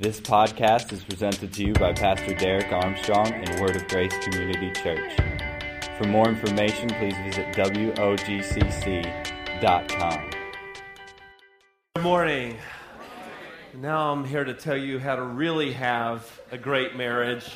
This podcast is presented to you by Pastor Derek Armstrong and Word of Grace Community Church. For more information, please visit WOGCC.com. Good morning. Now I'm here to tell you how to really have a great marriage.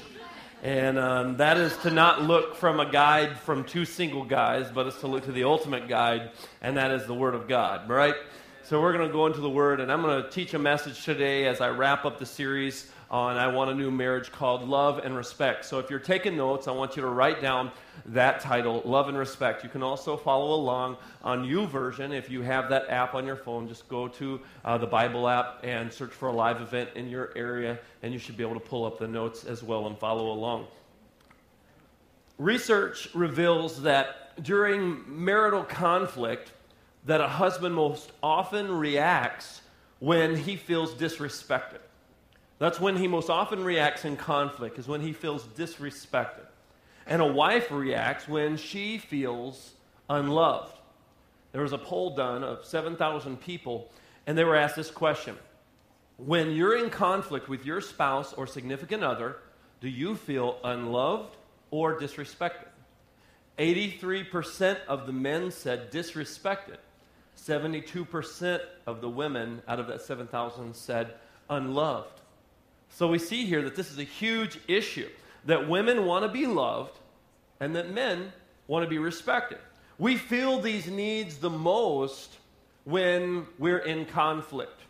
And um, that is to not look from a guide from two single guys, but it's to look to the ultimate guide, and that is the Word of God, right? So we're going to go into the Word, and I'm going to teach a message today as I wrap up the series on I Want a New Marriage called Love and Respect. So if you're taking notes, I want you to write down that title, Love and Respect. You can also follow along on YouVersion if you have that app on your phone. Just go to uh, the Bible app and search for a live event in your area, and you should be able to pull up the notes as well and follow along. Research reveals that during marital conflict, that a husband most often reacts when he feels disrespected. That's when he most often reacts in conflict, is when he feels disrespected. And a wife reacts when she feels unloved. There was a poll done of 7,000 people, and they were asked this question When you're in conflict with your spouse or significant other, do you feel unloved or disrespected? 83% of the men said disrespected. 72% of the women out of that 7,000 said unloved. So we see here that this is a huge issue that women want to be loved and that men want to be respected. We feel these needs the most when we're in conflict.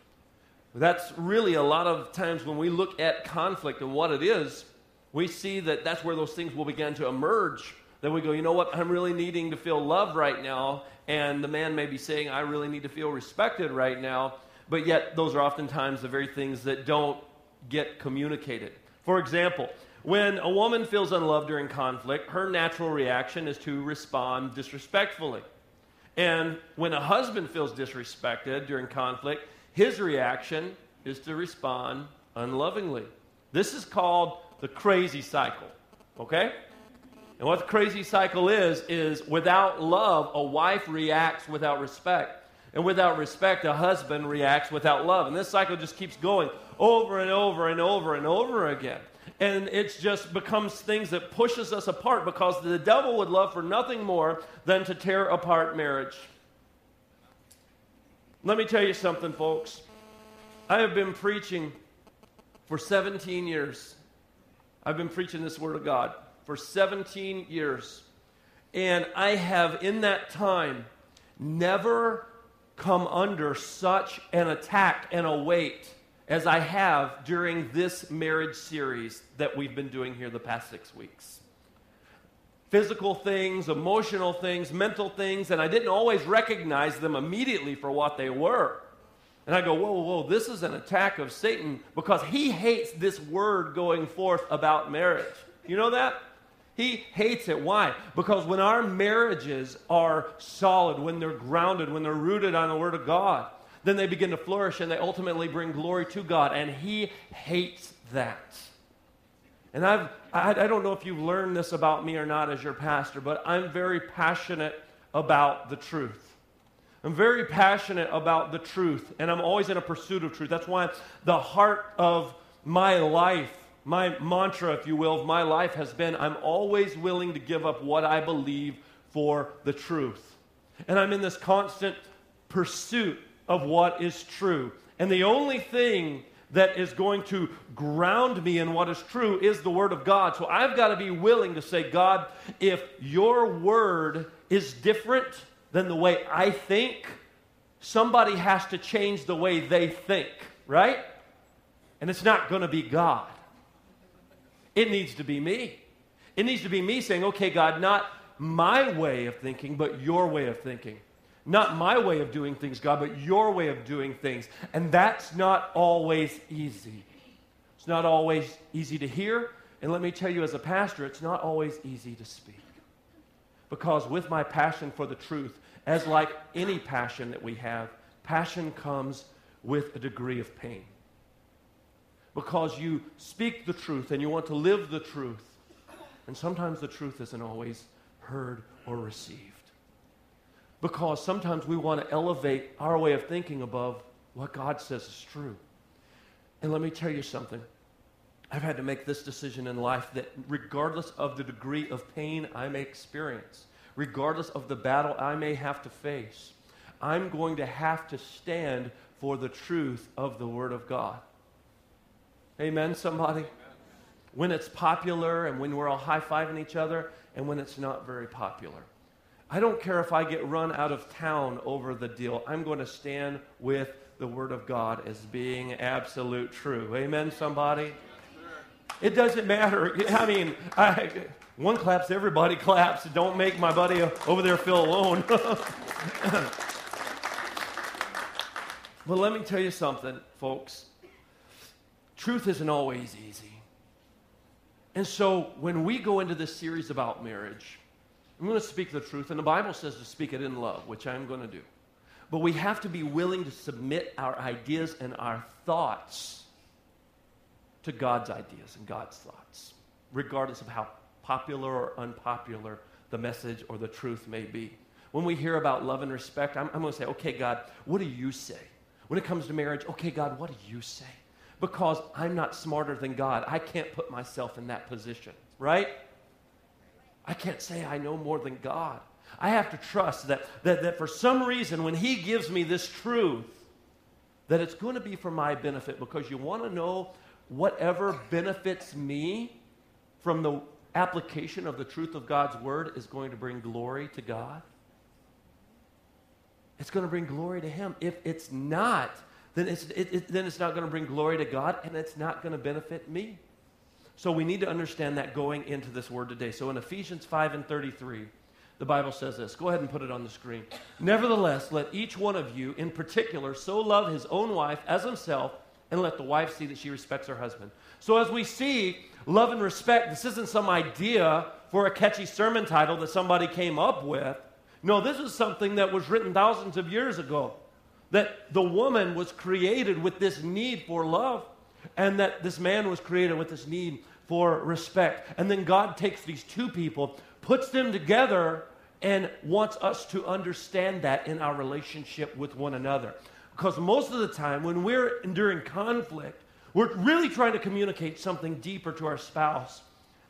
That's really a lot of times when we look at conflict and what it is, we see that that's where those things will begin to emerge. Then we go, you know what, I'm really needing to feel loved right now. And the man may be saying, I really need to feel respected right now. But yet, those are oftentimes the very things that don't get communicated. For example, when a woman feels unloved during conflict, her natural reaction is to respond disrespectfully. And when a husband feels disrespected during conflict, his reaction is to respond unlovingly. This is called the crazy cycle. Okay? And what the crazy cycle is, is without love, a wife reacts without respect. And without respect, a husband reacts without love. And this cycle just keeps going over and over and over and over again. And it just becomes things that pushes us apart because the devil would love for nothing more than to tear apart marriage. Let me tell you something, folks. I have been preaching for 17 years. I've been preaching this Word of God for 17 years. And I have, in that time, never come under such an attack and a weight as I have during this marriage series that we've been doing here the past six weeks. Physical things, emotional things, mental things, and I didn't always recognize them immediately for what they were. And I go, whoa, whoa, whoa, this is an attack of Satan because he hates this word going forth about marriage. You know that? He hates it. Why? Because when our marriages are solid, when they're grounded, when they're rooted on the Word of God, then they begin to flourish and they ultimately bring glory to God. And He hates that. And I've, I, I don't know if you've learned this about me or not as your pastor, but I'm very passionate about the truth. I'm very passionate about the truth, and I'm always in a pursuit of truth. That's why the heart of my life my mantra, if you will, of my life has been I'm always willing to give up what I believe for the truth. And I'm in this constant pursuit of what is true. And the only thing that is going to ground me in what is true is the Word of God. So I've got to be willing to say, God, if your Word is different than the way I think, somebody has to change the way they think, right? And it's not going to be God. It needs to be me. It needs to be me saying, okay, God, not my way of thinking, but your way of thinking. Not my way of doing things, God, but your way of doing things. And that's not always easy. It's not always easy to hear. And let me tell you, as a pastor, it's not always easy to speak. Because with my passion for the truth, as like any passion that we have, passion comes with a degree of pain because you speak the truth and you want to live the truth. And sometimes the truth isn't always heard or received. Because sometimes we want to elevate our way of thinking above what God says is true. And let me tell you something. I've had to make this decision in life that regardless of the degree of pain I may experience, regardless of the battle I may have to face, I'm going to have to stand for the truth of the Word of God. Amen, somebody? When it's popular and when we're all high fiving each other and when it's not very popular. I don't care if I get run out of town over the deal. I'm going to stand with the Word of God as being absolute true. Amen, somebody? It doesn't matter. I mean, I, one claps, everybody claps. Don't make my buddy over there feel alone. But let me tell you something, folks. Truth isn't always easy. And so when we go into this series about marriage, I'm going to speak the truth, and the Bible says to speak it in love, which I'm going to do. But we have to be willing to submit our ideas and our thoughts to God's ideas and God's thoughts, regardless of how popular or unpopular the message or the truth may be. When we hear about love and respect, I'm, I'm going to say, okay, God, what do you say? When it comes to marriage, okay, God, what do you say? Because I'm not smarter than God. I can't put myself in that position, right? I can't say I know more than God. I have to trust that, that, that for some reason, when He gives me this truth, that it's going to be for my benefit because you want to know whatever benefits me from the application of the truth of God's word is going to bring glory to God. It's going to bring glory to Him. If it's not, then it's, it, it, then it's not going to bring glory to God and it's not going to benefit me. So we need to understand that going into this word today. So in Ephesians 5 and 33, the Bible says this. Go ahead and put it on the screen. Nevertheless, let each one of you in particular so love his own wife as himself, and let the wife see that she respects her husband. So as we see love and respect, this isn't some idea for a catchy sermon title that somebody came up with. No, this is something that was written thousands of years ago. That the woman was created with this need for love, and that this man was created with this need for respect. And then God takes these two people, puts them together, and wants us to understand that in our relationship with one another. Because most of the time, when we're enduring conflict, we're really trying to communicate something deeper to our spouse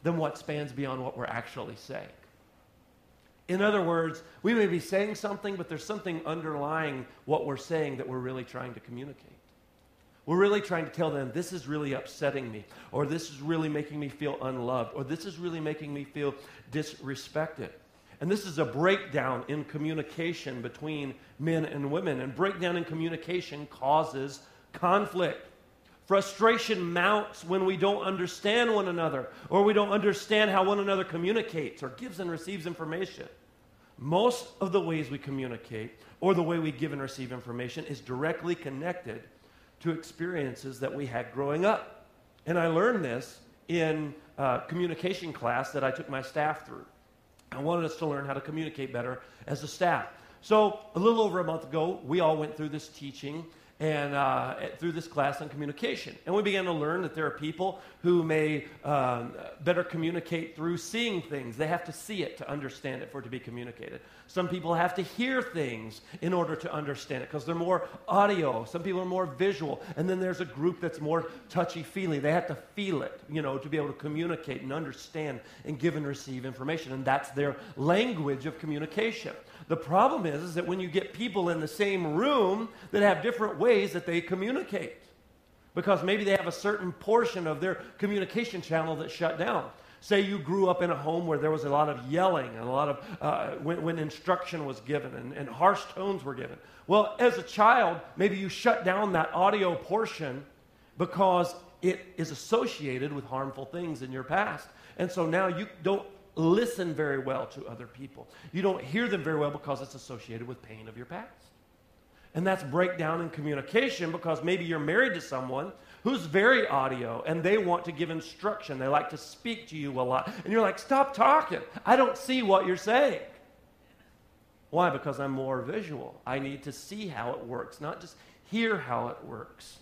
than what spans beyond what we're actually saying. In other words, we may be saying something, but there's something underlying what we're saying that we're really trying to communicate. We're really trying to tell them, this is really upsetting me, or this is really making me feel unloved, or this is really making me feel disrespected. And this is a breakdown in communication between men and women. And breakdown in communication causes conflict. Frustration mounts when we don't understand one another or we don't understand how one another communicates or gives and receives information. Most of the ways we communicate or the way we give and receive information is directly connected to experiences that we had growing up. And I learned this in uh, communication class that I took my staff through. I wanted us to learn how to communicate better as a staff. So, a little over a month ago, we all went through this teaching and uh, through this class on communication. And we began to learn that there are people who may um, better communicate through seeing things. They have to see it to understand it for it to be communicated. Some people have to hear things in order to understand it because they're more audio. Some people are more visual. And then there's a group that's more touchy feely. They have to feel it, you know, to be able to communicate and understand and give and receive information. And that's their language of communication. The problem is, is that when you get people in the same room that have different ways that they communicate, because maybe they have a certain portion of their communication channel that's shut down. Say you grew up in a home where there was a lot of yelling and a lot of uh, when, when, instruction was given and, and harsh tones were given. Well, as a child, maybe you shut down that audio portion because it is associated with harmful things in your past. And so now you don't listen very well to other people. You don't hear them very well because it's associated with pain of your past. And that's breakdown in communication because maybe you're married to someone who's very audio and they want to give instruction. They like to speak to you a lot. And you're like, stop talking. I don't see what you're saying. Why? Because I'm more visual. I need to see how it works, not just hear how it works.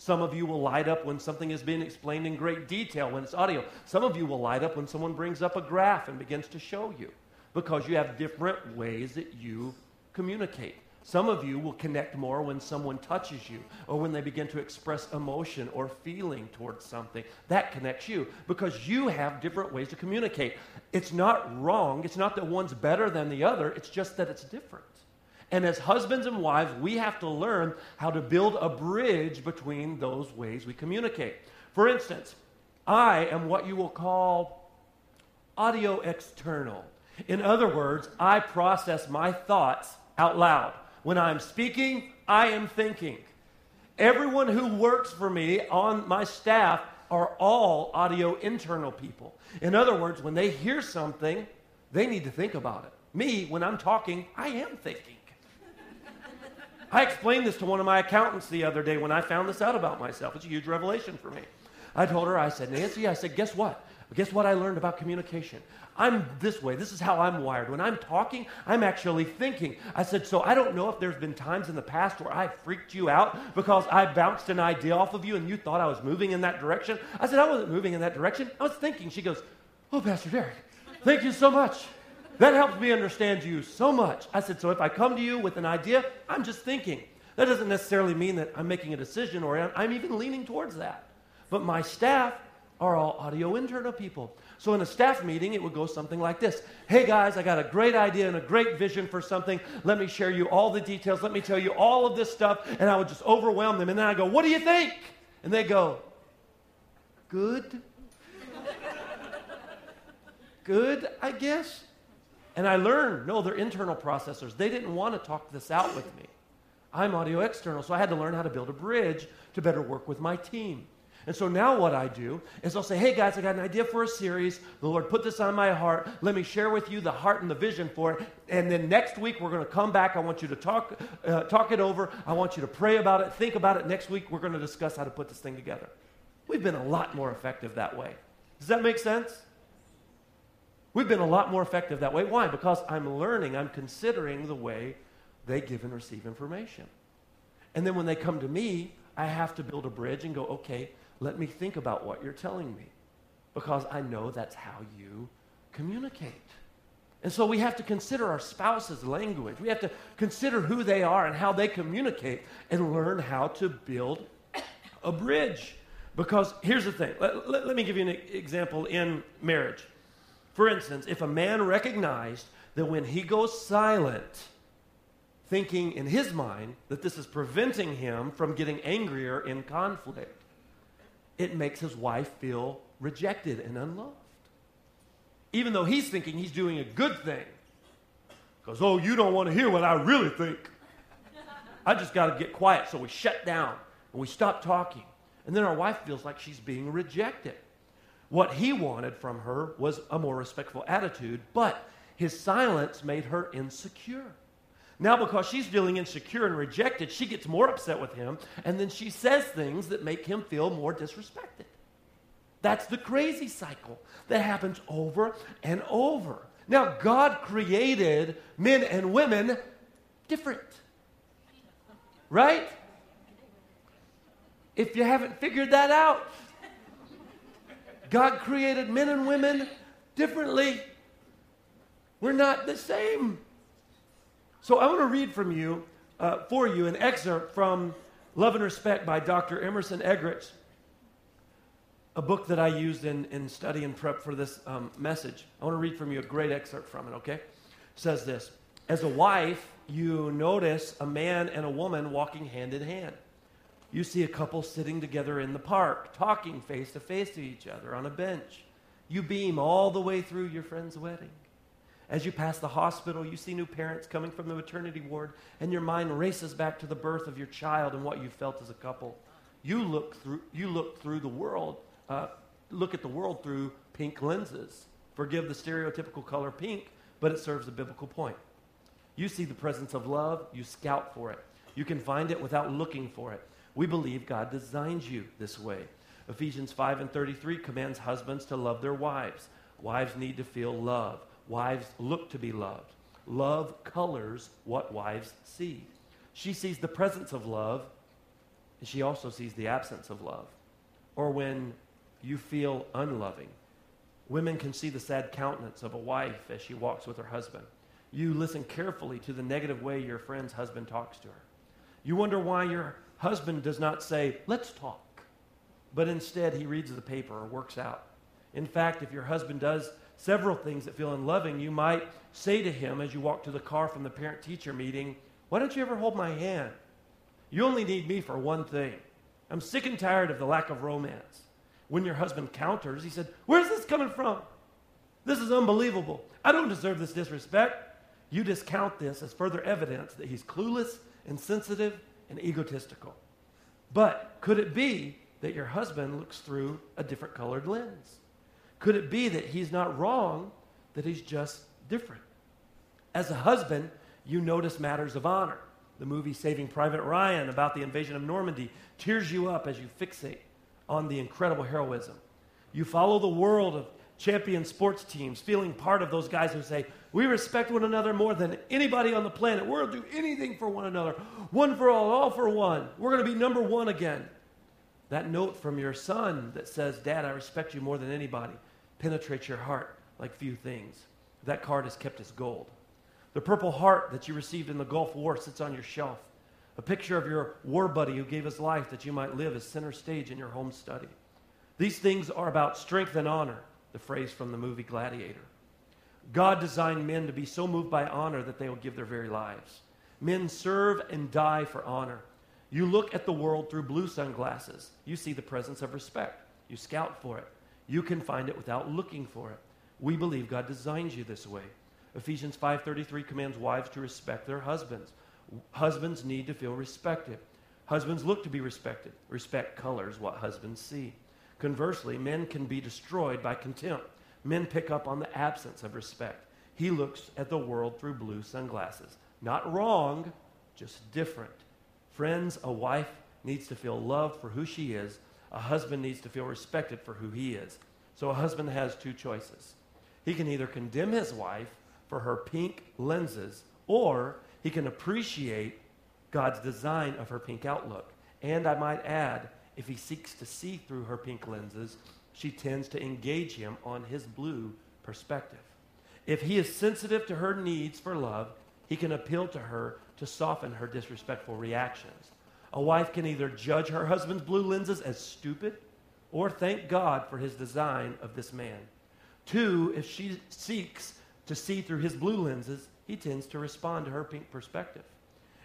Some of you will light up when something is being explained in great detail when it's audio. Some of you will light up when someone brings up a graph and begins to show you because you have different ways that you communicate. Some of you will connect more when someone touches you or when they begin to express emotion or feeling towards something. That connects you because you have different ways to communicate. It's not wrong. It's not that one's better than the other, it's just that it's different. And as husbands and wives, we have to learn how to build a bridge between those ways we communicate. For instance, I am what you will call audio external. In other words, I process my thoughts out loud. When I'm speaking, I am thinking. Everyone who works for me on my staff are all audio internal people. In other words, when they hear something, they need to think about it. Me, when I'm talking, I am thinking. I explained this to one of my accountants the other day when I found this out about myself. It's a huge revelation for me. I told her, I said, Nancy, I said, guess what? Guess what I learned about communication? I'm this way. This is how I'm wired. When I'm talking, I'm actually thinking. I said, so I don't know if there's been times in the past where I freaked you out because I bounced an idea off of you and you thought I was moving in that direction. I said, I wasn't moving in that direction. I was thinking. She goes, oh, Pastor Derek, thank you so much. That helps me understand you so much. I said, so if I come to you with an idea, I'm just thinking. That doesn't necessarily mean that I'm making a decision or I'm even leaning towards that. But my staff are all audio internal people. So in a staff meeting, it would go something like this Hey guys, I got a great idea and a great vision for something. Let me share you all the details. Let me tell you all of this stuff. And I would just overwhelm them. And then I go, What do you think? And they go, Good. Good, I guess. And I learned, no, they're internal processors. They didn't want to talk this out with me. I'm audio external, so I had to learn how to build a bridge to better work with my team. And so now what I do is I'll say, hey guys, I got an idea for a series. The Lord put this on my heart. Let me share with you the heart and the vision for it. And then next week we're going to come back. I want you to talk, uh, talk it over. I want you to pray about it, think about it. Next week we're going to discuss how to put this thing together. We've been a lot more effective that way. Does that make sense? We've been a lot more effective that way. Why? Because I'm learning, I'm considering the way they give and receive information. And then when they come to me, I have to build a bridge and go, okay, let me think about what you're telling me because I know that's how you communicate. And so we have to consider our spouse's language. We have to consider who they are and how they communicate and learn how to build a bridge. Because here's the thing let, let, let me give you an example in marriage. For instance, if a man recognized that when he goes silent, thinking in his mind that this is preventing him from getting angrier in conflict, it makes his wife feel rejected and unloved. Even though he's thinking he's doing a good thing. Because, oh, you don't want to hear what I really think. I just got to get quiet. So we shut down and we stop talking. And then our wife feels like she's being rejected. What he wanted from her was a more respectful attitude, but his silence made her insecure. Now, because she's feeling insecure and rejected, she gets more upset with him, and then she says things that make him feel more disrespected. That's the crazy cycle that happens over and over. Now, God created men and women different. Right? If you haven't figured that out, God created men and women differently. We're not the same. So I want to read from you, uh, for you, an excerpt from Love and Respect by Dr. Emerson Eggerichs, a book that I used in, in study and prep for this um, message. I want to read from you a great excerpt from it, okay? It says this As a wife, you notice a man and a woman walking hand in hand. You see a couple sitting together in the park, talking face to face to each other on a bench. You beam all the way through your friend's wedding. As you pass the hospital, you see new parents coming from the maternity ward, and your mind races back to the birth of your child and what you felt as a couple. You look through, you look through the world, uh, look at the world through pink lenses. Forgive the stereotypical color pink, but it serves a biblical point. You see the presence of love, you scout for it. You can find it without looking for it. We believe God designed you this way. Ephesians 5 and 33 commands husbands to love their wives. Wives need to feel love. Wives look to be loved. Love colors what wives see. She sees the presence of love, and she also sees the absence of love. Or when you feel unloving, women can see the sad countenance of a wife as she walks with her husband. you listen carefully to the negative way your friend's husband talks to her. You wonder why your husband does not say, Let's talk, but instead he reads the paper or works out. In fact, if your husband does several things that feel unloving, you might say to him as you walk to the car from the parent teacher meeting, Why don't you ever hold my hand? You only need me for one thing. I'm sick and tired of the lack of romance. When your husband counters, he said, Where's this coming from? This is unbelievable. I don't deserve this disrespect. You discount this as further evidence that he's clueless, insensitive, and egotistical. But could it be that your husband looks through a different colored lens? Could it be that he's not wrong, that he's just different? As a husband, you notice matters of honor. The movie Saving Private Ryan about the invasion of Normandy tears you up as you fixate on the incredible heroism. You follow the world of champion sports teams, feeling part of those guys who say, We respect one another more than anybody on the planet. We'll do anything for one another. One for all, all for one. We're going to be number one again. That note from your son that says, Dad, I respect you more than anybody, penetrates your heart like few things. That card is kept as gold. The purple heart that you received in the Gulf War sits on your shelf. A picture of your war buddy who gave his life that you might live as center stage in your home study. These things are about strength and honor, the phrase from the movie Gladiator. God designed men to be so moved by honor that they will give their very lives. Men serve and die for honor. You look at the world through blue sunglasses. You see the presence of respect. You scout for it. You can find it without looking for it. We believe God designs you this way. Ephesians 5:33 commands wives to respect their husbands. Husbands need to feel respected. Husbands look to be respected. Respect colors what husbands see. Conversely, men can be destroyed by contempt. Men pick up on the absence of respect. He looks at the world through blue sunglasses. Not wrong, just different. Friends, a wife needs to feel loved for who she is. A husband needs to feel respected for who he is. So a husband has two choices. He can either condemn his wife for her pink lenses, or he can appreciate God's design of her pink outlook. And I might add, if he seeks to see through her pink lenses, she tends to engage him on his blue perspective. If he is sensitive to her needs for love, he can appeal to her to soften her disrespectful reactions. A wife can either judge her husband's blue lenses as stupid or thank God for his design of this man. Two, if she seeks to see through his blue lenses, he tends to respond to her pink perspective.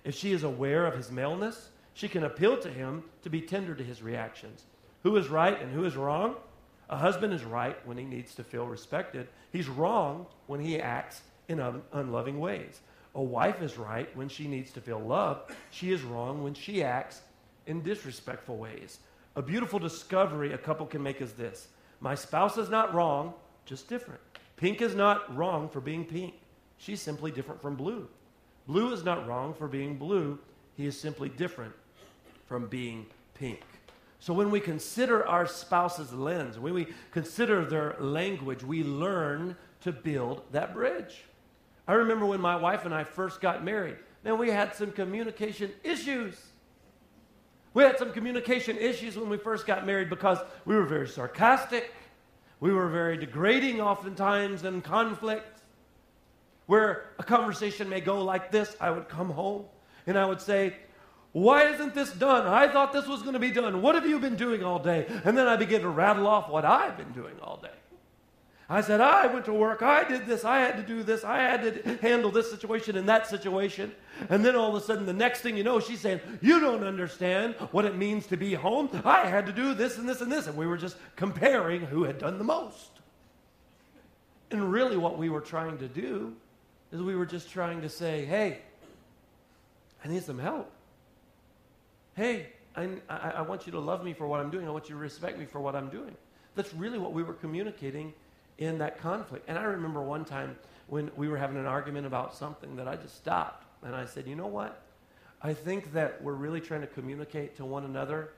If she is aware of his maleness, she can appeal to him to be tender to his reactions. Who is right and who is wrong? A husband is right when he needs to feel respected. He's wrong when he acts in un- unloving ways. A wife is right when she needs to feel loved. She is wrong when she acts in disrespectful ways. A beautiful discovery a couple can make is this My spouse is not wrong, just different. Pink is not wrong for being pink. She's simply different from blue. Blue is not wrong for being blue. He is simply different from being pink. So when we consider our spouse's lens, when we consider their language, we learn to build that bridge. I remember when my wife and I first got married, man, we had some communication issues. We had some communication issues when we first got married because we were very sarcastic. We were very degrading oftentimes in conflict. Where a conversation may go like this, I would come home and I would say, Why isn't this done? I thought this was going to be done. What have you been doing all day? And then I begin to rattle off what I've been doing all day. I said, I went to work. I did this. I had to do this. I had to handle this situation and that situation. And then all of a sudden, the next thing you know, she's saying, You don't understand what it means to be home. I had to do this and this and this. And we were just comparing who had done the most. And really, what we were trying to do is we were just trying to say, Hey, I need some help. Hey, I, I, I want you to love me for what I'm doing. I want you to respect me for what I'm doing. That's really what we were communicating in that conflict. And I remember one time when we were having an argument about something that I just stopped and I said, you know what? I think that we're really trying to communicate to one another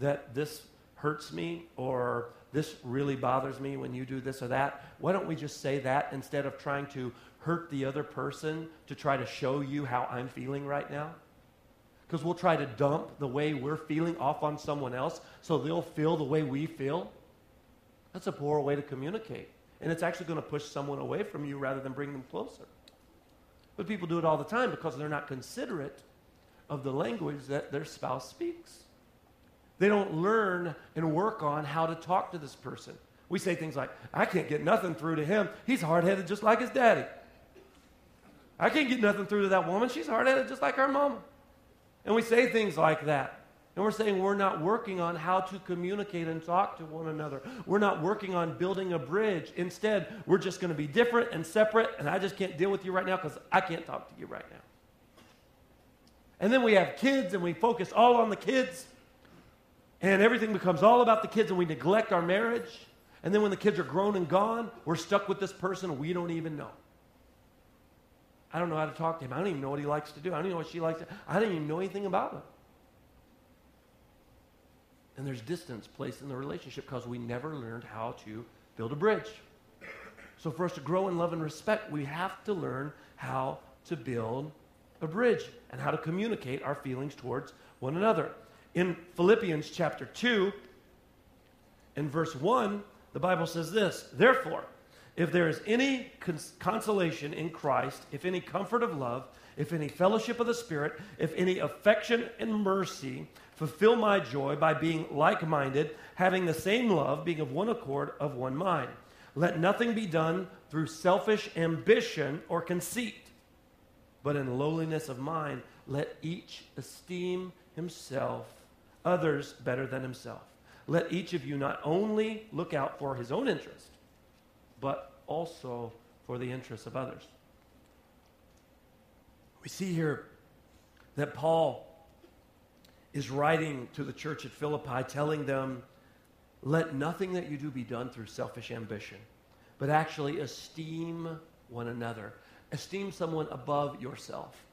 that this hurts me or this really bothers me when you do this or that. Why don't we just say that instead of trying to hurt the other person to try to show you how I'm feeling right now? Because we'll try to dump the way we're feeling off on someone else so they'll feel the way we feel. That's a poor way to communicate. And it's actually going to push someone away from you rather than bring them closer. But people do it all the time because they're not considerate of the language that their spouse speaks. They don't learn and work on how to talk to this person. We say things like, I can't get nothing through to him. He's hard headed just like his daddy. I can't get nothing through to that woman. She's hard headed just like her mama. And we say things like that. And we're saying we're not working on how to communicate and talk to one another. We're not working on building a bridge. Instead, we're just going to be different and separate, and I just can't deal with you right now because I can't talk to you right now. And then we have kids, and we focus all on the kids, and everything becomes all about the kids, and we neglect our marriage. And then when the kids are grown and gone, we're stuck with this person we don't even know. I don't know how to talk to him. I don't even know what he likes to do. I don't even know what she likes to I don't even know anything about him. And there's distance placed in the relationship because we never learned how to build a bridge. So, for us to grow in love and respect, we have to learn how to build a bridge and how to communicate our feelings towards one another. In Philippians chapter 2, in verse 1, the Bible says this Therefore, if there is any cons- consolation in Christ, if any comfort of love, if any fellowship of the Spirit, if any affection and mercy, fulfill my joy by being like minded, having the same love, being of one accord, of one mind. Let nothing be done through selfish ambition or conceit, but in lowliness of mind, let each esteem himself, others better than himself. Let each of you not only look out for his own interest, but also for the interests of others. We see here that Paul is writing to the church at Philippi, telling them, let nothing that you do be done through selfish ambition, but actually esteem one another. Esteem someone above yourself.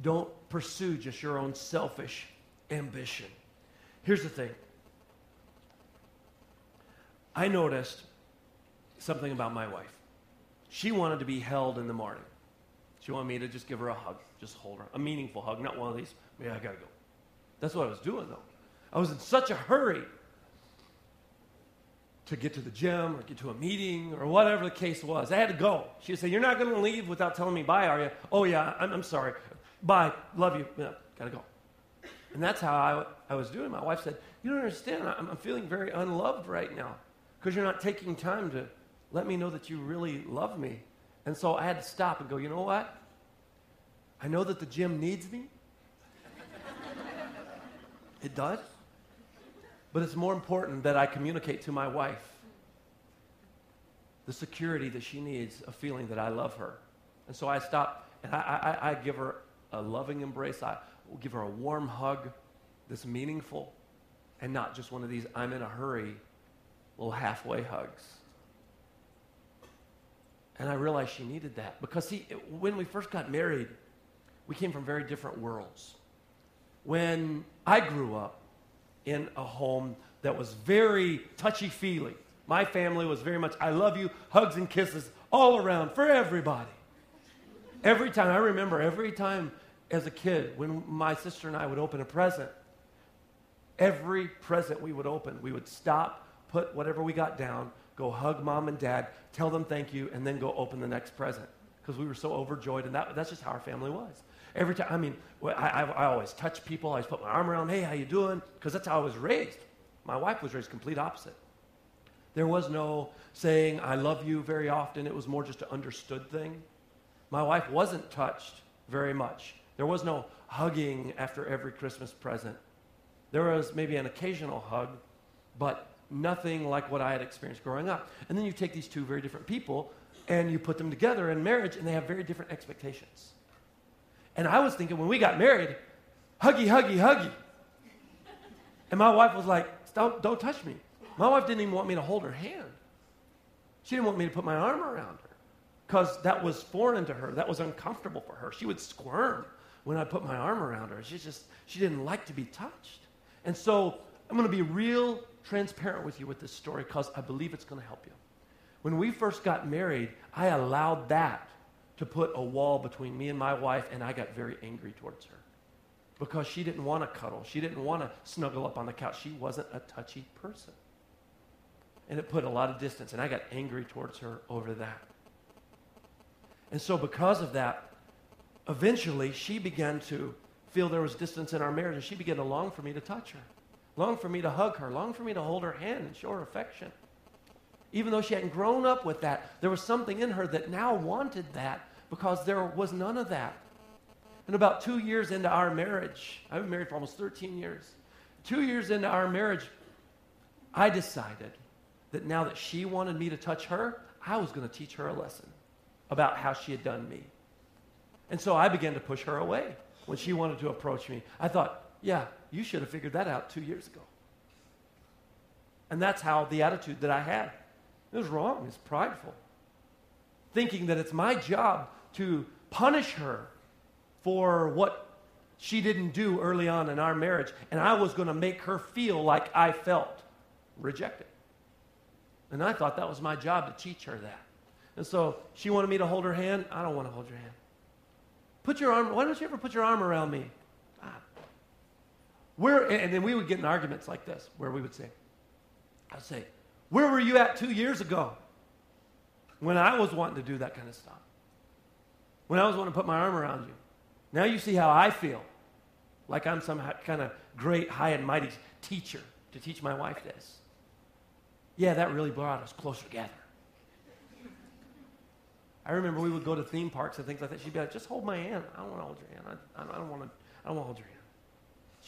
Don't pursue just your own selfish ambition. Here's the thing I noticed something about my wife. She wanted to be held in the morning. She wanted me to just give her a hug, just hold her, a meaningful hug, not one of these, yeah, I gotta go. That's what I was doing, though. I was in such a hurry to get to the gym or get to a meeting or whatever the case was. I had to go. She say, You're not going to leave without telling me bye, are you? Oh, yeah, I'm, I'm sorry. Bye. Love you. Yeah, got to go. And that's how I, I was doing. My wife said, You don't understand. I'm, I'm feeling very unloved right now because you're not taking time to let me know that you really love me. And so I had to stop and go, You know what? I know that the gym needs me. It does. But it's more important that I communicate to my wife the security that she needs, a feeling that I love her. And so I stop and I, I, I give her a loving embrace. I will give her a warm hug that's meaningful and not just one of these I'm in a hurry little halfway hugs. And I realized she needed that because, see, when we first got married, we came from very different worlds. When I grew up in a home that was very touchy feely. My family was very much, I love you, hugs and kisses all around for everybody. Every time, I remember every time as a kid when my sister and I would open a present, every present we would open, we would stop, put whatever we got down, go hug mom and dad, tell them thank you, and then go open the next present because we were so overjoyed. And that, that's just how our family was. Every time, I mean, I, I, I always touch people. I always put my arm around, hey, how you doing? Because that's how I was raised. My wife was raised complete opposite. There was no saying, I love you very often. It was more just an understood thing. My wife wasn't touched very much. There was no hugging after every Christmas present. There was maybe an occasional hug, but nothing like what I had experienced growing up. And then you take these two very different people and you put them together in marriage, and they have very different expectations. And I was thinking when we got married, huggy, huggy, huggy. And my wife was like, don't, don't touch me. My wife didn't even want me to hold her hand. She didn't want me to put my arm around her because that was foreign to her. That was uncomfortable for her. She would squirm when I put my arm around her. She just, she didn't like to be touched. And so I'm going to be real transparent with you with this story because I believe it's going to help you. When we first got married, I allowed that to put a wall between me and my wife, and I got very angry towards her because she didn't want to cuddle. She didn't want to snuggle up on the couch. She wasn't a touchy person. And it put a lot of distance, and I got angry towards her over that. And so, because of that, eventually she began to feel there was distance in our marriage, and she began to long for me to touch her, long for me to hug her, long for me to hold her hand and show her affection. Even though she hadn't grown up with that, there was something in her that now wanted that because there was none of that. And about two years into our marriage, I've been married for almost 13 years. Two years into our marriage, I decided that now that she wanted me to touch her, I was going to teach her a lesson about how she had done me. And so I began to push her away when she wanted to approach me. I thought, yeah, you should have figured that out two years ago. And that's how the attitude that I had. It was wrong, it's prideful. Thinking that it's my job to punish her for what she didn't do early on in our marriage, and I was going to make her feel like I felt rejected. And I thought that was my job to teach her that. And so she wanted me to hold her hand. I don't want to hold your hand. Put your arm, why don't you ever put your arm around me? Ah. Where, and then we would get in arguments like this where we would say, I'd say, where were you at two years ago when I was wanting to do that kind of stuff? When I was wanting to put my arm around you. Now you see how I feel. Like I'm some kind of great, high and mighty teacher to teach my wife this. Yeah, that really brought us closer together. I remember we would go to theme parks and things like that. She'd be like, just hold my hand. I don't want to hold your hand. I, I don't want to I don't want to hold your hand.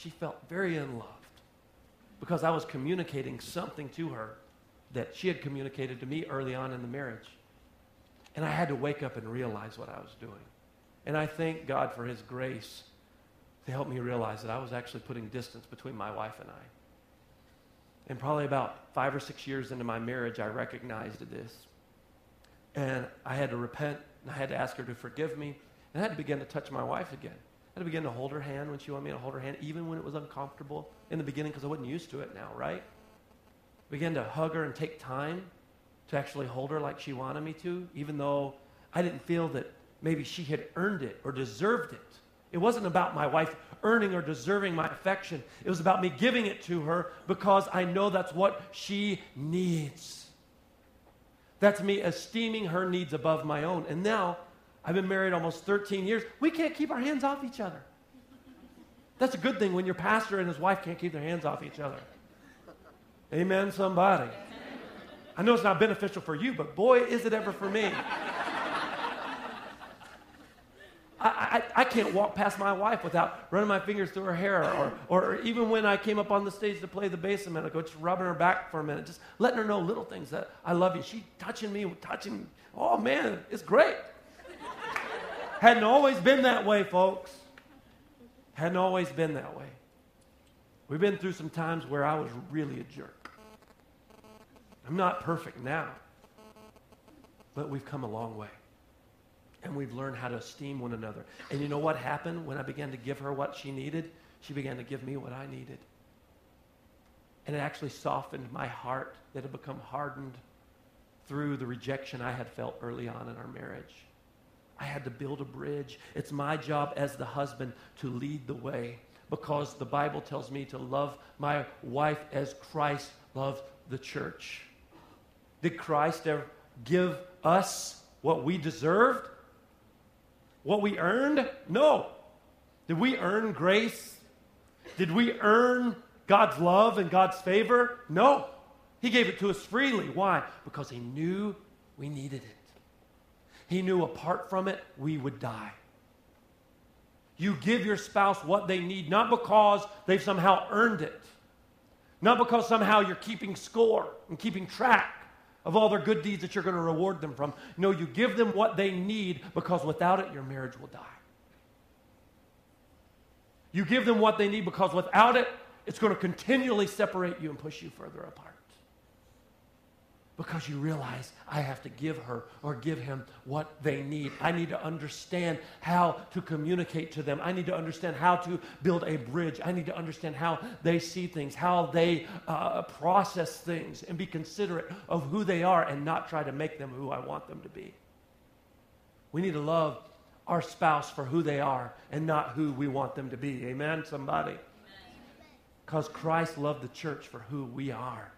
She felt very unloved because I was communicating something to her that she had communicated to me early on in the marriage. And I had to wake up and realize what I was doing. And I thank God for His grace to help me realize that I was actually putting distance between my wife and I. And probably about five or six years into my marriage, I recognized this. And I had to repent, and I had to ask her to forgive me, and I had to begin to touch my wife again. Had to begin to hold her hand when she wanted me to hold her hand, even when it was uncomfortable in the beginning because I wasn't used to it now, right? Began to hug her and take time to actually hold her like she wanted me to, even though I didn't feel that maybe she had earned it or deserved it. It wasn't about my wife earning or deserving my affection. It was about me giving it to her because I know that's what she needs. That's me esteeming her needs above my own. And now, I've been married almost 13 years. We can't keep our hands off each other. That's a good thing when your pastor and his wife can't keep their hands off each other. Amen, somebody. I know it's not beneficial for you, but boy, is it ever for me. I, I, I, can't walk past my wife without running my fingers through her hair, or, or even when I came up on the stage to play the bass a minute ago, just rubbing her back for a minute, just letting her know little things that I love you. She touching me, touching, oh man, it's great. Hadn't always been that way, folks. Hadn't always been that way. We've been through some times where I was really a jerk. I'm not perfect now, but we've come a long way and we've learned how to esteem one another. And you know what happened when I began to give her what she needed? She began to give me what I needed. And it actually softened my heart that had become hardened through the rejection I had felt early on in our marriage. I had to build a bridge. It's my job as the husband to lead the way because the Bible tells me to love my wife as Christ loved the church. Did Christ ever give us what we deserved? What we earned? No. Did we earn grace? Did we earn God's love and God's favor? No. He gave it to us freely. Why? Because He knew we needed it. He knew apart from it, we would die. You give your spouse what they need, not because they've somehow earned it, not because somehow you're keeping score and keeping track of all their good deeds that you're going to reward them from. No, you give them what they need because without it, your marriage will die. You give them what they need because without it, it's going to continually separate you and push you further apart because you realize I have to give her or give him what they need. I need to understand how to communicate to them. I need to understand how to build a bridge. I need to understand how they see things, how they uh, process things, and be considerate of who they are and not try to make them who I want them to be. We need to love our spouse for who they are and not who we want them to be. Amen, somebody? Because Christ loved the church for who we are.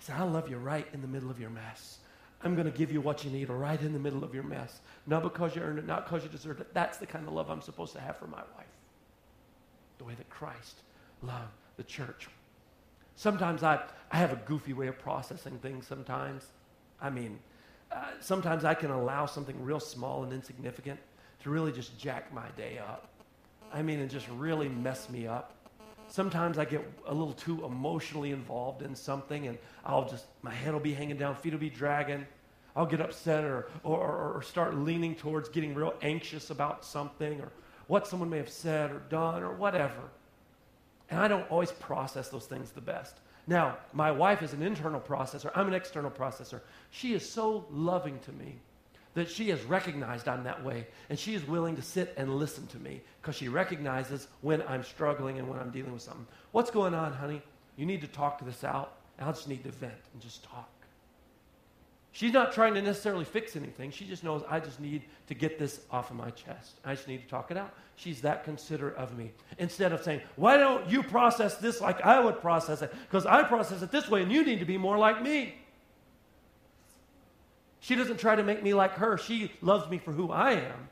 He said, I love you right in the middle of your mess. I'm going to give you what you need right in the middle of your mess. Not because you earned it, not because you deserved it. That's the kind of love I'm supposed to have for my wife. The way that Christ loved the church. Sometimes I, I have a goofy way of processing things sometimes. I mean, uh, sometimes I can allow something real small and insignificant to really just jack my day up. I mean, and just really mess me up. Sometimes I get a little too emotionally involved in something, and I'll just, my head will be hanging down, feet will be dragging. I'll get upset or, or, or start leaning towards getting real anxious about something or what someone may have said or done or whatever. And I don't always process those things the best. Now, my wife is an internal processor, I'm an external processor. She is so loving to me that she has recognized I'm that way, and she is willing to sit and listen to me because she recognizes when I'm struggling and when I'm dealing with something. What's going on, honey? You need to talk this out. I just need to vent and just talk. She's not trying to necessarily fix anything. She just knows I just need to get this off of my chest. I just need to talk it out. She's that considerate of me. Instead of saying, Why don't you process this like I would process it? Because I process it this way and you need to be more like me. She doesn't try to make me like her. She loves me for who I am.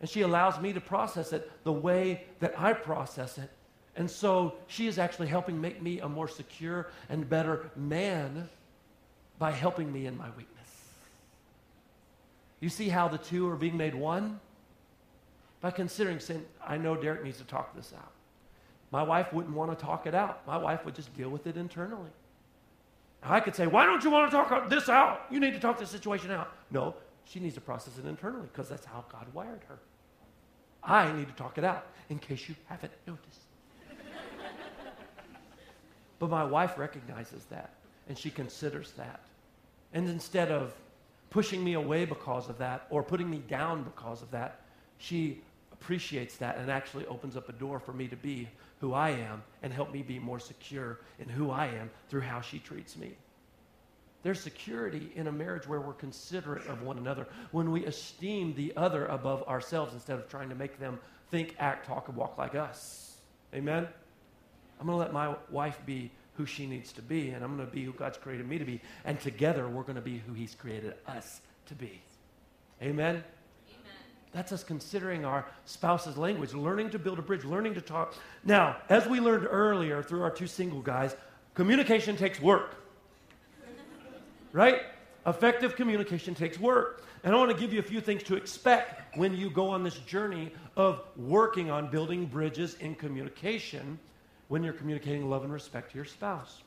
And she allows me to process it the way that I process it. And so she is actually helping make me a more secure and better man by helping me in my weakness. You see how the two are being made one? By considering saying, I know Derek needs to talk this out. My wife wouldn't want to talk it out. My wife would just deal with it internally. I could say, Why don't you want to talk this out? You need to talk this situation out. No, she needs to process it internally because that's how God wired her. I need to talk it out in case you haven't noticed. but my wife recognizes that and she considers that. And instead of pushing me away because of that or putting me down because of that, she appreciates that and actually opens up a door for me to be who I am and help me be more secure in who I am through how she treats me. There's security in a marriage where we're considerate of one another, when we esteem the other above ourselves instead of trying to make them think, act, talk, and walk like us. Amen? I'm going to let my wife be who she needs to be, and I'm going to be who God's created me to be. And together, we're going to be who He's created us to be. Amen? That's us considering our spouse's language, learning to build a bridge, learning to talk. Now, as we learned earlier through our two single guys, communication takes work. right? Effective communication takes work. And I want to give you a few things to expect when you go on this journey of working on building bridges in communication when you're communicating love and respect to your spouse.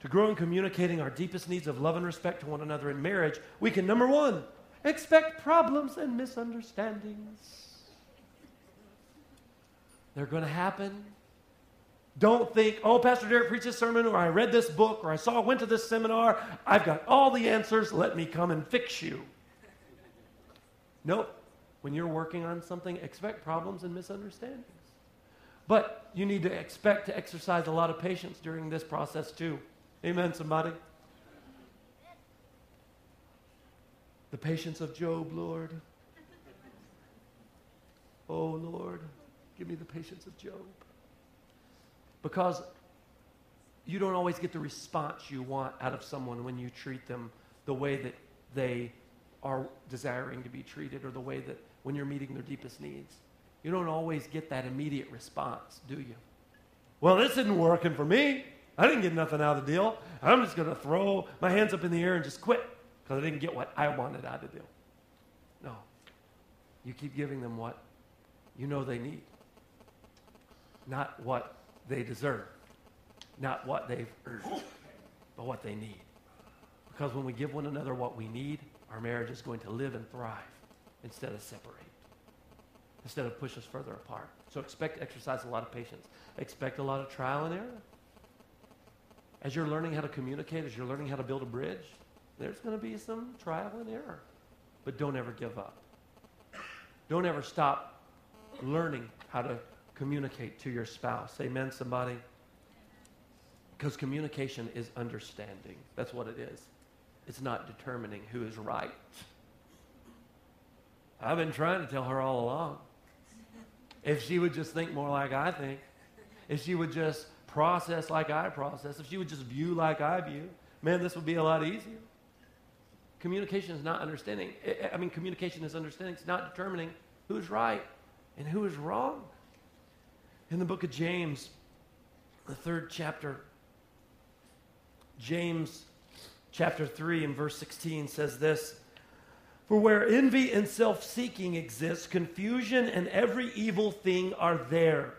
To grow in communicating our deepest needs of love and respect to one another in marriage, we can, number one, expect problems and misunderstandings. They're going to happen. Don't think, oh, Pastor Derek preached this sermon, or I read this book, or I saw, went to this seminar. I've got all the answers. Let me come and fix you. Nope. When you're working on something, expect problems and misunderstandings. But you need to expect to exercise a lot of patience during this process, too. Amen, somebody? The patience of Job, Lord. Oh, Lord, give me the patience of Job. Because you don't always get the response you want out of someone when you treat them the way that they are desiring to be treated or the way that when you're meeting their deepest needs. You don't always get that immediate response, do you? Well, this isn't working for me. I didn't get nothing out of the deal. I'm just going to throw my hands up in the air and just quit because I didn't get what I wanted out of the deal. No. You keep giving them what you know they need, not what they deserve, not what they've earned, but what they need. Because when we give one another what we need, our marriage is going to live and thrive instead of separate, instead of push us further apart. So expect exercise a lot of patience. Expect a lot of trial and error. As you're learning how to communicate, as you're learning how to build a bridge, there's going to be some trial and error. But don't ever give up. Don't ever stop learning how to communicate to your spouse. Amen, somebody? Because communication is understanding. That's what it is. It's not determining who is right. I've been trying to tell her all along. If she would just think more like I think, if she would just process like I process, if she would just view like I view, man, this would be a lot easier. Communication is not understanding. Eh, eh, I mean, communication is understanding. It's not determining who's right and who is wrong. In the book of James, the third chapter, James chapter 3 and verse 16 says this For where envy and self seeking exist, confusion and every evil thing are there.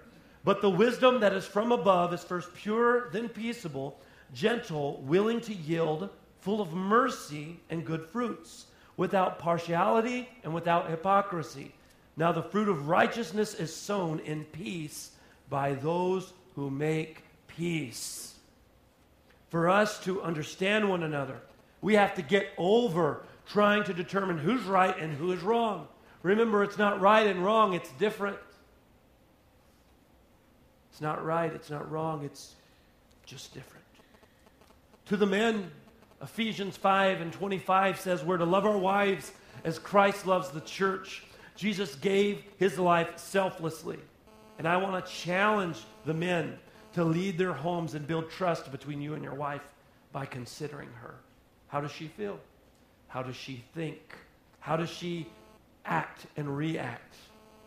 But the wisdom that is from above is first pure, then peaceable, gentle, willing to yield full of mercy and good fruits, without partiality and without hypocrisy. Now, the fruit of righteousness is sown in peace by those who make peace. For us to understand one another, we have to get over trying to determine who's right and who is wrong. Remember, it's not right and wrong, it's different. It's not right, it's not wrong, it's just different. To the men, Ephesians 5 and 25 says we're to love our wives as Christ loves the church. Jesus gave his life selflessly. And I want to challenge the men to lead their homes and build trust between you and your wife by considering her. How does she feel? How does she think? How does she act and react?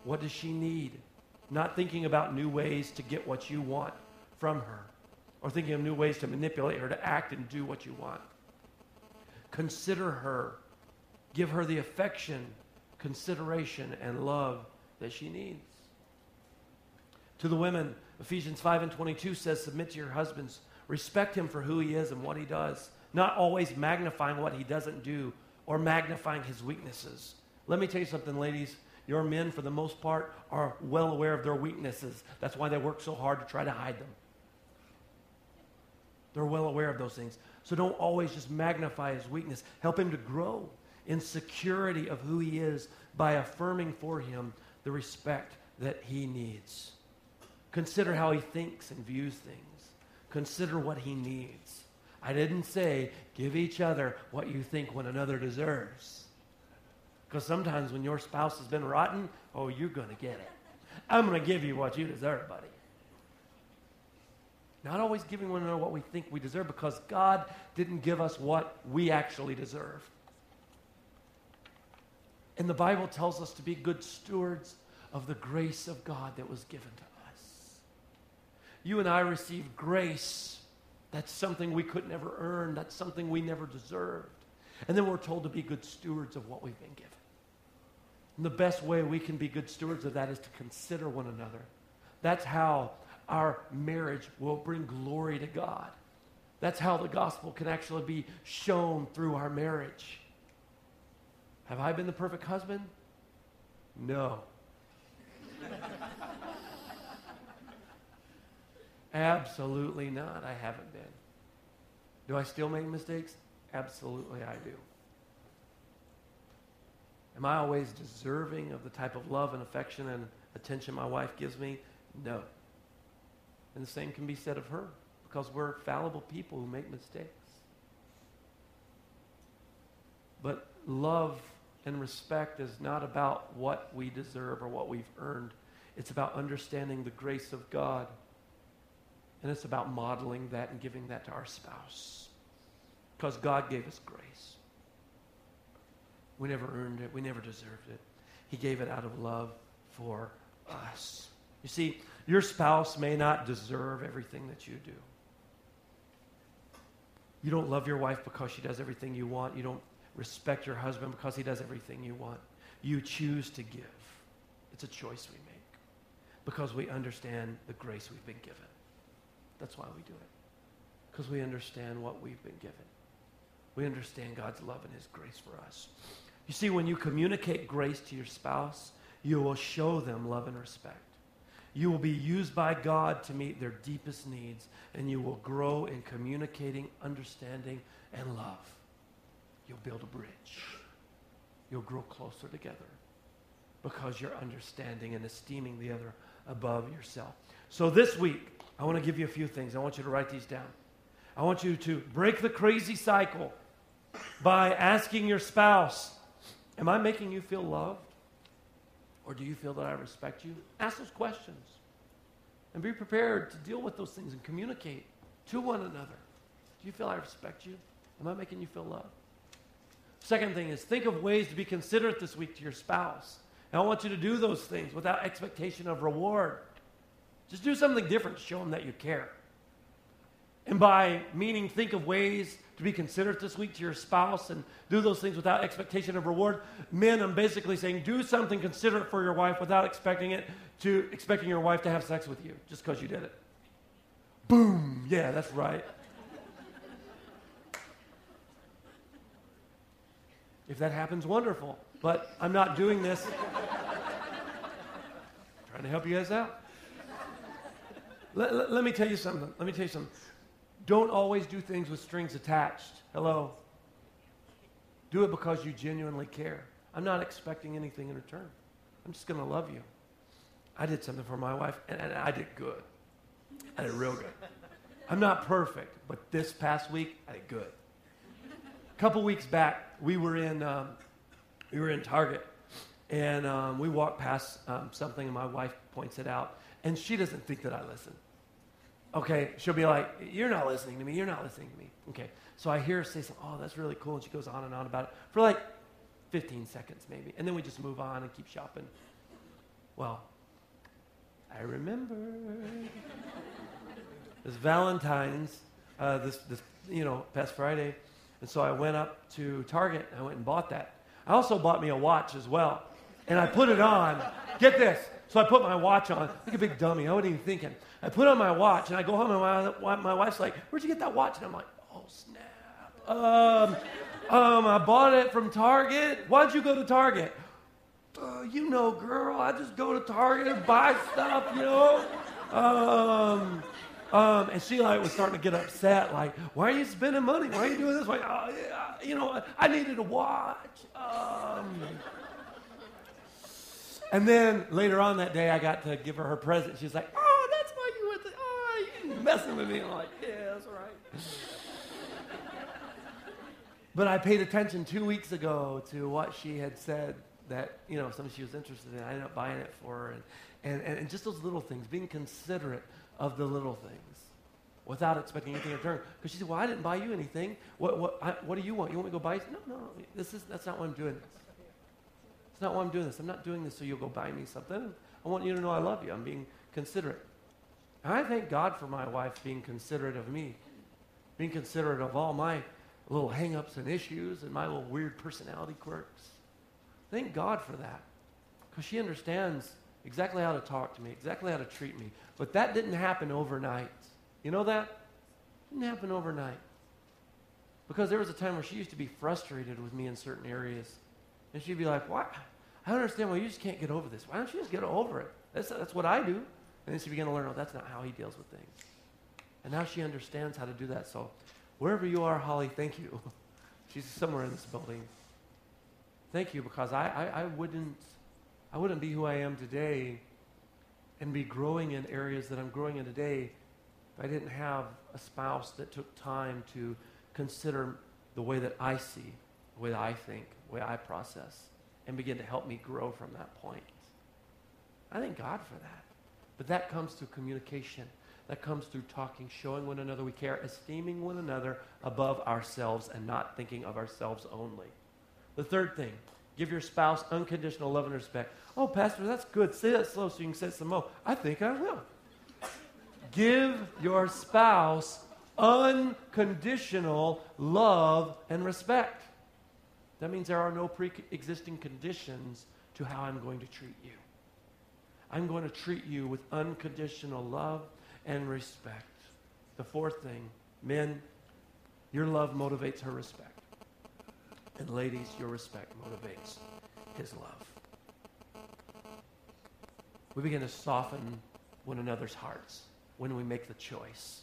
What does she need? Not thinking about new ways to get what you want from her or thinking of new ways to manipulate her to act and do what you want. Consider her. Give her the affection, consideration, and love that she needs. To the women, Ephesians 5 and 22 says, Submit to your husbands. Respect him for who he is and what he does, not always magnifying what he doesn't do or magnifying his weaknesses. Let me tell you something, ladies. Your men, for the most part, are well aware of their weaknesses. That's why they work so hard to try to hide them. They're well aware of those things. So don't always just magnify his weakness. Help him to grow in security of who he is by affirming for him the respect that he needs. Consider how he thinks and views things. Consider what he needs. I didn't say give each other what you think one another deserves. Because sometimes when your spouse has been rotten, oh, you're going to get it. I'm going to give you what you deserve, buddy. Not always giving one another what we think we deserve because God didn't give us what we actually deserve. And the Bible tells us to be good stewards of the grace of God that was given to us. You and I received grace. That's something we could never earn, that's something we never deserved. And then we're told to be good stewards of what we've been given. And the best way we can be good stewards of that is to consider one another. That's how our marriage will bring glory to God. That's how the gospel can actually be shown through our marriage. Have I been the perfect husband? No. Absolutely not. I haven't been. Do I still make mistakes? Absolutely, I do. Am I always deserving of the type of love and affection and attention my wife gives me? No. And the same can be said of her because we're fallible people who make mistakes. But love and respect is not about what we deserve or what we've earned. It's about understanding the grace of God. And it's about modeling that and giving that to our spouse. Because God gave us grace. We never earned it, we never deserved it. He gave it out of love for us. You see, your spouse may not deserve everything that you do. You don't love your wife because she does everything you want. You don't respect your husband because he does everything you want. You choose to give. It's a choice we make because we understand the grace we've been given. That's why we do it. Because we understand what we've been given. We understand God's love and his grace for us. You see, when you communicate grace to your spouse, you will show them love and respect. You will be used by God to meet their deepest needs, and you will grow in communicating, understanding, and love. You'll build a bridge. You'll grow closer together because you're understanding and esteeming the other above yourself. So this week, I want to give you a few things. I want you to write these down. I want you to break the crazy cycle by asking your spouse, Am I making you feel loved? Or do you feel that I respect you? Ask those questions. And be prepared to deal with those things and communicate to one another. Do you feel I respect you? Am I making you feel loved? Second thing is think of ways to be considerate this week to your spouse. And I want you to do those things without expectation of reward. Just do something different show them that you care. And by meaning, think of ways to be considerate this week to your spouse and do those things without expectation of reward. Men, I'm basically saying do something considerate for your wife without expecting it to expecting your wife to have sex with you just because you did it. Boom. Yeah, that's right. If that happens, wonderful. But I'm not doing this. trying to help you guys out. Let, let, let, me tell you something. Let me tell you something. Don't always do things with strings attached. Hello. Do it because you genuinely care. I'm not expecting anything in return. I'm just going to love you. I did something for my wife, and, and I did good. I did real good. I'm not perfect, but this past week, I did good. A couple weeks back, we were in um, we were in Target, and um, we walked past um, something, and my wife points it out, and she doesn't think that I listen. Okay, she'll be like, "You're not listening to me. You're not listening to me." Okay, so I hear her say something. Oh, that's really cool, and she goes on and on about it for like 15 seconds maybe, and then we just move on and keep shopping. Well, I remember it's Valentine's, uh, this, this, you know, past Friday, and so I went up to Target and I went and bought that. I also bought me a watch as well. And I put it on. Get this. So I put my watch on. Like a big dummy. I wasn't even thinking. I put on my watch and I go home and my, my wife's like, Where'd you get that watch? And I'm like, Oh, snap. Um, um, I bought it from Target. Why'd you go to Target? Uh, you know, girl, I just go to Target and buy stuff, you know. Um, um, and she like was starting to get upset, like, why are you spending money? Why are you doing this? Like, oh, yeah, you know, I needed a watch. Um, and then later on that day, I got to give her her present. She's like, oh, that's why you went to, oh, you messing with me. I'm like, yeah, that's right. but I paid attention two weeks ago to what she had said that, you know, something she was interested in. I ended up buying it for her. And, and, and just those little things, being considerate of the little things without expecting anything in return. Because she said, Well, I didn't buy you anything. What, what, I, what do you want? You want me to go buy? No, no, no. This is, that's not what I'm doing not why I'm doing this. I'm not doing this so you'll go buy me something. I want you to know I love you. I'm being considerate. And I thank God for my wife being considerate of me, being considerate of all my little hang-ups and issues and my little weird personality quirks. Thank God for that. Because she understands exactly how to talk to me, exactly how to treat me. But that didn't happen overnight. You know that? It didn't happen overnight. Because there was a time where she used to be frustrated with me in certain areas. And she'd be like, Why? I don't understand why you just can't get over this. Why don't you just get over it? That's, that's what I do. And then she began to learn, oh, that's not how he deals with things. And now she understands how to do that. So wherever you are, Holly, thank you. She's somewhere in this building. Thank you because I, I, I wouldn't I wouldn't be who I am today and be growing in areas that I'm growing in today if I didn't have a spouse that took time to consider the way that I see, the way that I think, the way I process, and begin to help me grow from that point. I thank God for that. But that comes through communication. That comes through talking, showing one another we care, esteeming one another above ourselves, and not thinking of ourselves only. The third thing Give your spouse unconditional love and respect. Oh, Pastor, that's good. Say that slow so you can say some more. I think I will. Give your spouse unconditional love and respect. That means there are no pre existing conditions to how I'm going to treat you. I'm going to treat you with unconditional love and respect. The fourth thing, men, your love motivates her respect. And ladies, your respect motivates his love. We begin to soften one another's hearts when we make the choice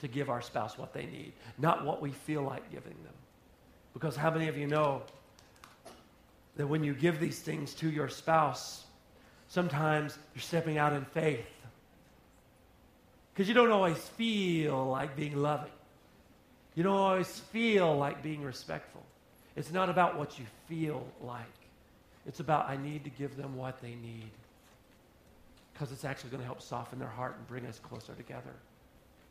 to give our spouse what they need, not what we feel like giving them. Because how many of you know that when you give these things to your spouse, sometimes you're stepping out in faith? Because you don't always feel like being loving. You don't always feel like being respectful. It's not about what you feel like. It's about I need to give them what they need. Because it's actually going to help soften their heart and bring us closer together.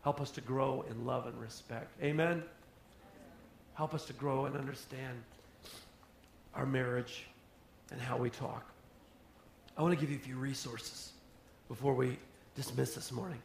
Help us to grow in love and respect. Amen? Help us to grow and understand. our marriage and how we talk. I want to give you a few resources before we dismiss this morning.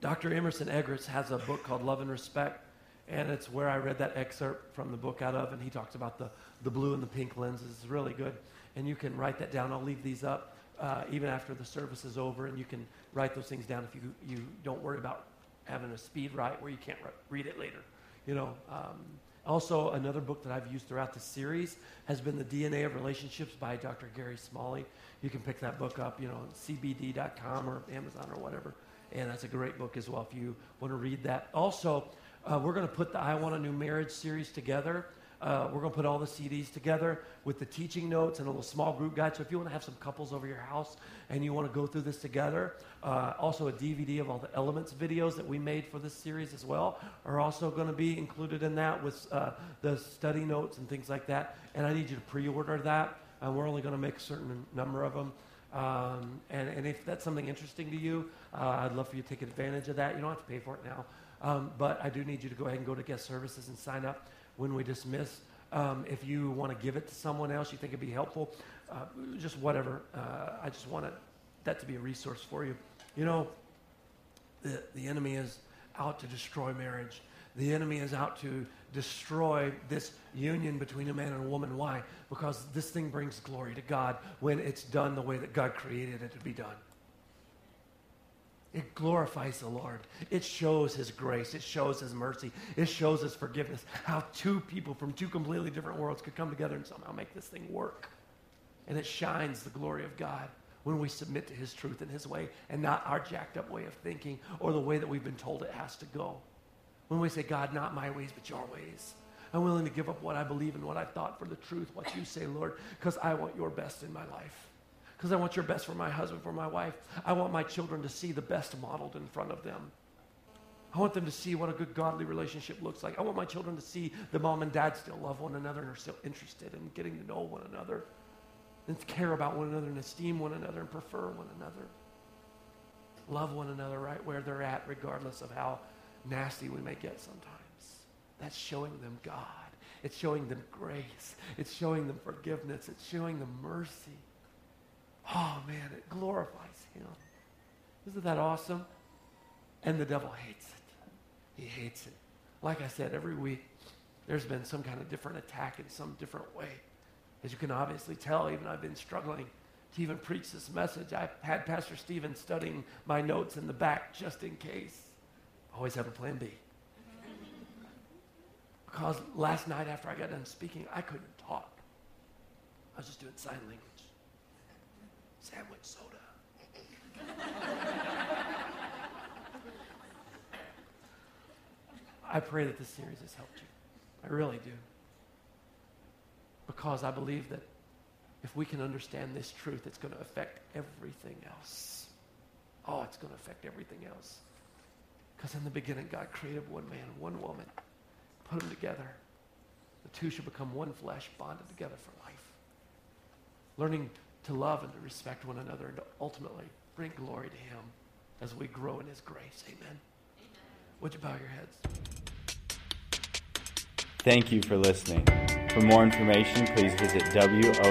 Dr. Emerson Eggerichs has a book called Love and Respect, and it's where I read that excerpt from the book out of, and he talks about the, the blue and the pink lenses. It's really good. And you can write that down. I'll leave these up uh, even after the service is over, and you can write those things down if you, you don't worry about having a speed write where you can't re- read it later. You know, um, also, another book that I've used throughout the series has been The DNA of Relationships by Dr. Gary Smalley. You can pick that book up, you know, cbd.com or Amazon or whatever. And that's a great book as well if you want to read that. Also, uh, we're going to put the I Want a New Marriage series together. Uh, we're going to put all the CDs together with the teaching notes and a little small group guide. So if you want to have some couples over your house and you want to go through this together, uh, also a DVD of all the elements videos that we made for this series as well are also going to be included in that with uh, the study notes and things like that. And I need you to pre-order that. And we're only going to make a certain number of them. Um, and, and, if that's something interesting to you, uh, I'd love for you to take advantage of that. You don't have to pay for it now. Um, but I do need you to go ahead and go to guest services and sign up when we dismiss. Um, if you want to give it to someone else, you think it'd be helpful, uh, just whatever. Uh, I just wanted that to be a resource for you. You know, the, the enemy is out to destroy marriage. The enemy is out to destroy this union between a man and a woman. Why? Because this thing brings glory to God when it's done the way that God created it to be done. It glorifies the Lord. It shows His grace. It shows His mercy. It shows His forgiveness. How two people from two completely different worlds could come together and somehow make this thing work. And it shines the glory of God when we submit to His truth and His way and not our jacked up way of thinking or the way that we've been told it has to go. When we say, God, not my ways, but your ways. I'm willing to give up what I believe and what I thought for the truth, what you say, Lord, because I want your best in my life because I want your best for my husband, for my wife. I want my children to see the best modeled in front of them. I want them to see what a good godly relationship looks like. I want my children to see the mom and dad still love one another and are still interested in getting to know one another and care about one another and esteem one another and prefer one another. Love one another right where they're at, regardless of how nasty we may get sometimes. That's showing them God. It's showing them grace. It's showing them forgiveness. It's showing them mercy. Oh, man, it glorifies Him. Isn't that awesome? And the devil hates it. He hates it. Like I said, every week there's been some kind of different attack in some different way. As you can obviously tell, even I've been struggling to even preach this message. I had Pastor Stephen studying my notes in the back just in case. Always have a plan B. Because last night after I got done speaking, I couldn't talk. I was just doing sign language sandwich soda. I pray that this series has helped you. I really do. Because I believe that if we can understand this truth, it's going to affect everything else. Oh, it's going to affect everything else. Because in the beginning, God created one man, one woman, put them together. The two should become one flesh, bonded together for life. Learning to love and to respect one another and to ultimately bring glory to Him as we grow in His grace. Amen. Amen. Would you bow your heads? Thank you for listening. For more information, please visit WOGCC.com.